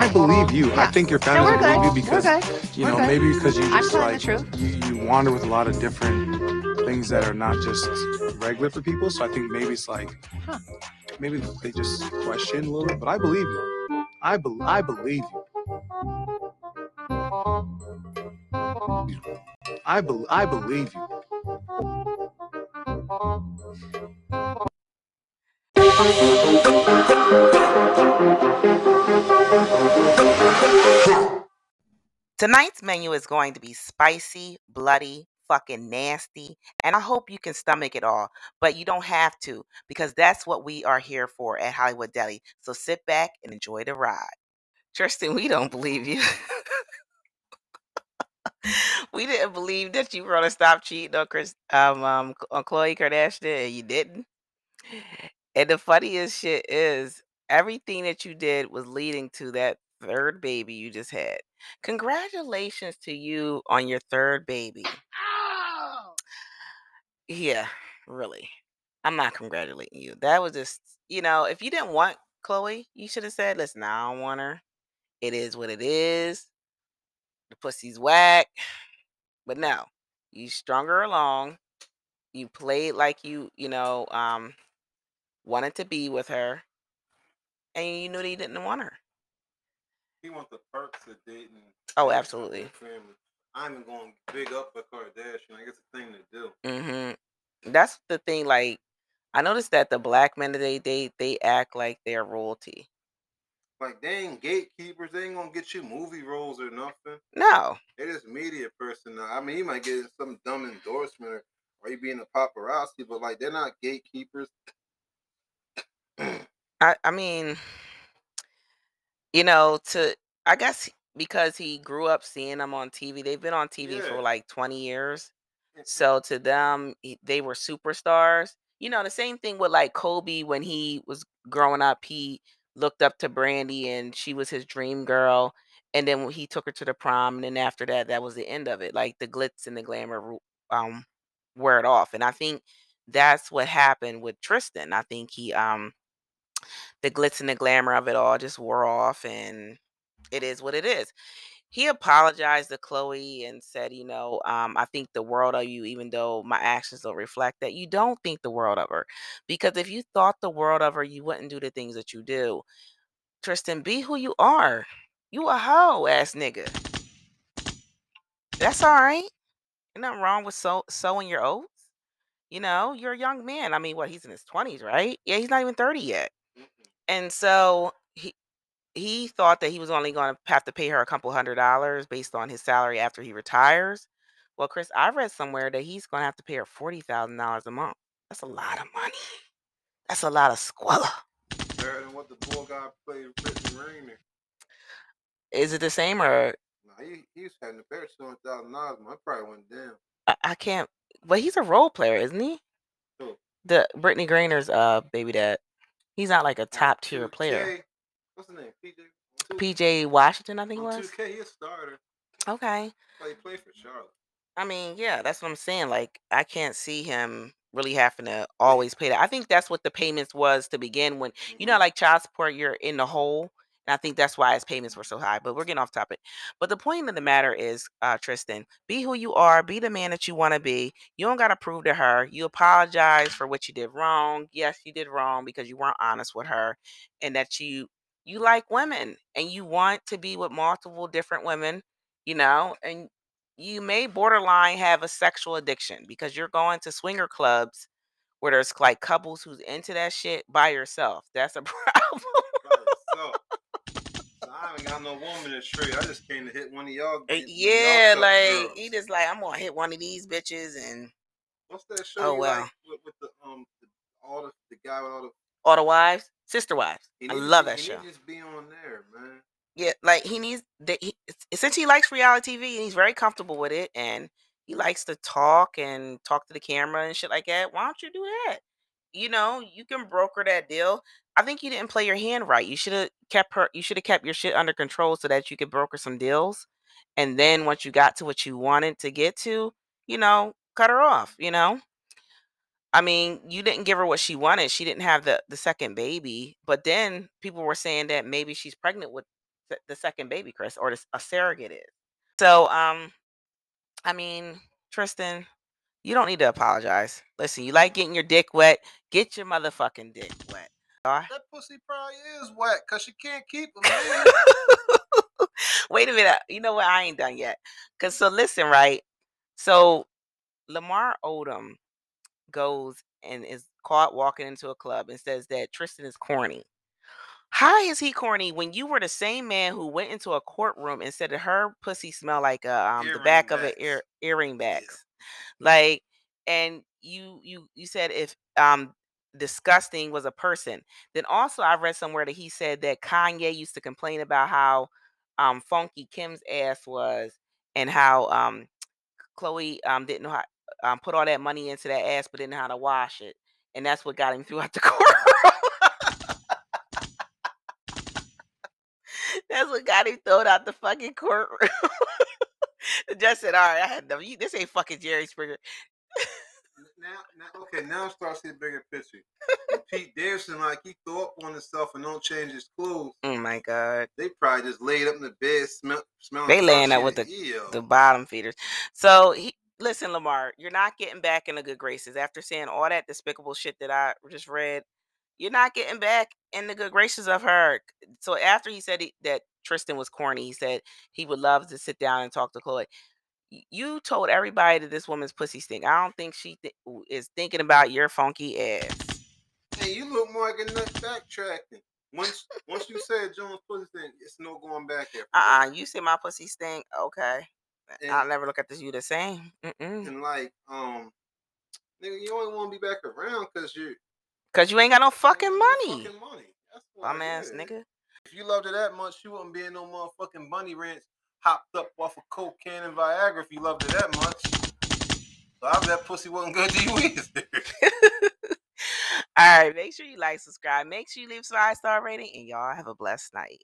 I believe you. I think your No, family we're believe you good. We're because you know maybe because you just like you you wander with a lot of different things that are not just regular for people. So I think maybe it's like Huh. maybe they just question a little bit. But I believe you. I be, I believe you. I be, I believe you. Tonight's menu is going to be spicy, bloody, fucking nasty, and I hope you can stomach it all. But you don't have to because that's what we are here for at Hollywood Deli. So sit back and enjoy the ride. Tristan, we don't believe you. we didn't believe that you were gonna stop cheating on Chris, um, um, on Khloe Kardashian, and you didn't. And the funniest shit is everything that you did was leading to that third baby you just had. Congratulations to you on your third baby. Yeah, really. I'm not congratulating you. That was just, you know, if you didn't want Khloe, you should have said, listen, I don't want her. It is what it is. The pussy's whack. But no, you strung her along. You played like you, you know, um, wanted to be with her. And you knew that you didn't want her. He the perks of dating. Oh, absolutely. Family. I'm going big up for Kardashian. Like it's a thing to do. Mm-hmm. That's the thing. Like, I noticed that the black men that they date, they act like they're royalty. Like they ain't gatekeepers. They ain't gonna get you movie roles or nothing. No. They just media person. Now. I mean, you might get some dumb endorsement or, or you being a paparazzi, but like they're not gatekeepers. I, I mean, you know, to I guess because he grew up seeing them on TV, they've been on TV for Yeah. like 20 years. So to them, he- they were superstars. You know, the same thing with like Kobe when he was growing up, he looked up to Brandy and she was his dream girl. And then when he took her to the prom, and then after that, that was the end of it. Like the glitz and the glamour ru- um wear it off. And I think that's what happened with Tristan. I think he um the glitz and the glamour of it all just wore off and it is what it is. He apologized to Khloe and said, you know, um, I think the world of you, even though my actions don't reflect that. You don't think the world of her. Because if you thought the world of her, you wouldn't do the things that you do. Tristan, be who you are. You a hoe ass nigga. That's all right. Ain't nothing wrong with sow- sowing your oats. You know, you're a young man. I mean, what, he's in his 20s, right? Yeah, he's not even 30 yet. And so he he thought that he was only going to have to pay her a couple hundred dollars based on his salary after he retires. Well, Chris, I read somewhere that he's going to have to pay her forty thousand dollars a month. That's a lot of money. That's a lot of squalor. Better than what the boy guy played. Is it the same or he he's having two hundred thousand dollars. I probably went down. I, I can't? But he's a role player, isn't he? Who? The Brittany Grainer's uh baby dad. He's not like a top tier player. What's his name? PJ. PJ Washington, I think it was. 2K, he a starter. Okay. He played for Charlotte. I mean, yeah, that's what I'm saying. Like, I can't see him really having to always pay that. I think that's what the payments was to begin when you know, Mhm. like child support, you're in the hole. And I think that's why his payments were so high. But we're getting off topic. But the point of the matter is, uh, Tristan, be who you are, be the man that you want to be. You don't gotta prove to her. You apologize for what you did wrong. Yes, you did wrong because you weren't honest with her, and that you you like women and you want to be with multiple different women, you know, and you may borderline have a sexual addiction because you're going to swinger clubs where there's like couples who's into that shit by yourself. That's a problem. By himself. So I ain't got no woman in straight. I just came to hit one of y'all. One of y'all yeah, like girls. he just like I'm gonna hit one of these bitches and What's that show Oh, wow. like with, with the um the, all the the guy with all the all the wives, sister wives. I to love that he show. just be on there, man. Yeah, like he needs that. He, essentially, he likes reality TV and he's very comfortable with it, and he likes to talk and talk to the camera and shit like that. Why don't you do that? You know, you can broker that deal. I think you didn't play your hand right. You should have kept her. You should have kept your shit under control so that you could broker some deals, and then once you got to what you wanted to get to, you know, cut her off. You know. I mean, you didn't give her what she wanted. She didn't have the the second baby, but then people were saying that maybe she's pregnant with the second baby Chris or a surrogate is. So um, I mean Tristan, you don't need to apologize. Listen, you like getting your dick wet, get your motherfucking dick wet. Alright? That pussy probably is wet because she can't keep man. Wait a minute. You know what? I ain't done yet. Cause so listen, right? So Lamar Odom goes and is caught walking into a club and says that Tristan is corny. How is he corny when you were the same man who went into a courtroom and said that her pussy smelled like a, um, the back of an ear earring backs, like, and you you you said if um disgusting was a person. Then also I read somewhere that he said that Kanye used to complain about how um funky Kim's ass was and how um Khloe um didn't know how um put all that money into that ass but didn't know how to wash it. And that's what got him throughout the courtroom. that's what got him thrown out the fucking courtroom. judge said, All right, I had no this ain't fucking Jerry Springer. now, now, okay, now I'm starting to see the bigger picture. Pete Davidson, like he threw up on himself and don't change his clothes. Oh my god. They probably just laid up in the bed, smell, smelling. They laying up with the Ew. the bottom feeders. So he listen, Lamar, you're not getting back in the good graces after saying all that despicable shit that I just read. You're not getting back in the good graces of her. So after he said he, that Tristan was corny, he said he would love to sit down and talk to Khloe. You told everybody that this woman's pussy stink. I don't think she th- is thinking about your funky ass. Hey, you look more like a nut backtracking. Once once you said Jones pussy thing, it's no going back there. Uh uh You said my pussy stink. Okay. I'll never look at this you the same. Mm-mm. and like, um, nigga, you only want to be back around because you're Cause you ain't got no fucking money. Fucking money. Bum ass nigga. If you loved her that much, she wouldn't be in no motherfucking bunny ranch hopped up off of cocaine and Viagra if you loved her that much. So I bet pussy wasn't good to you either. All right, make sure you like, subscribe, make sure you leave a five star rating, and y'all have a blessed night.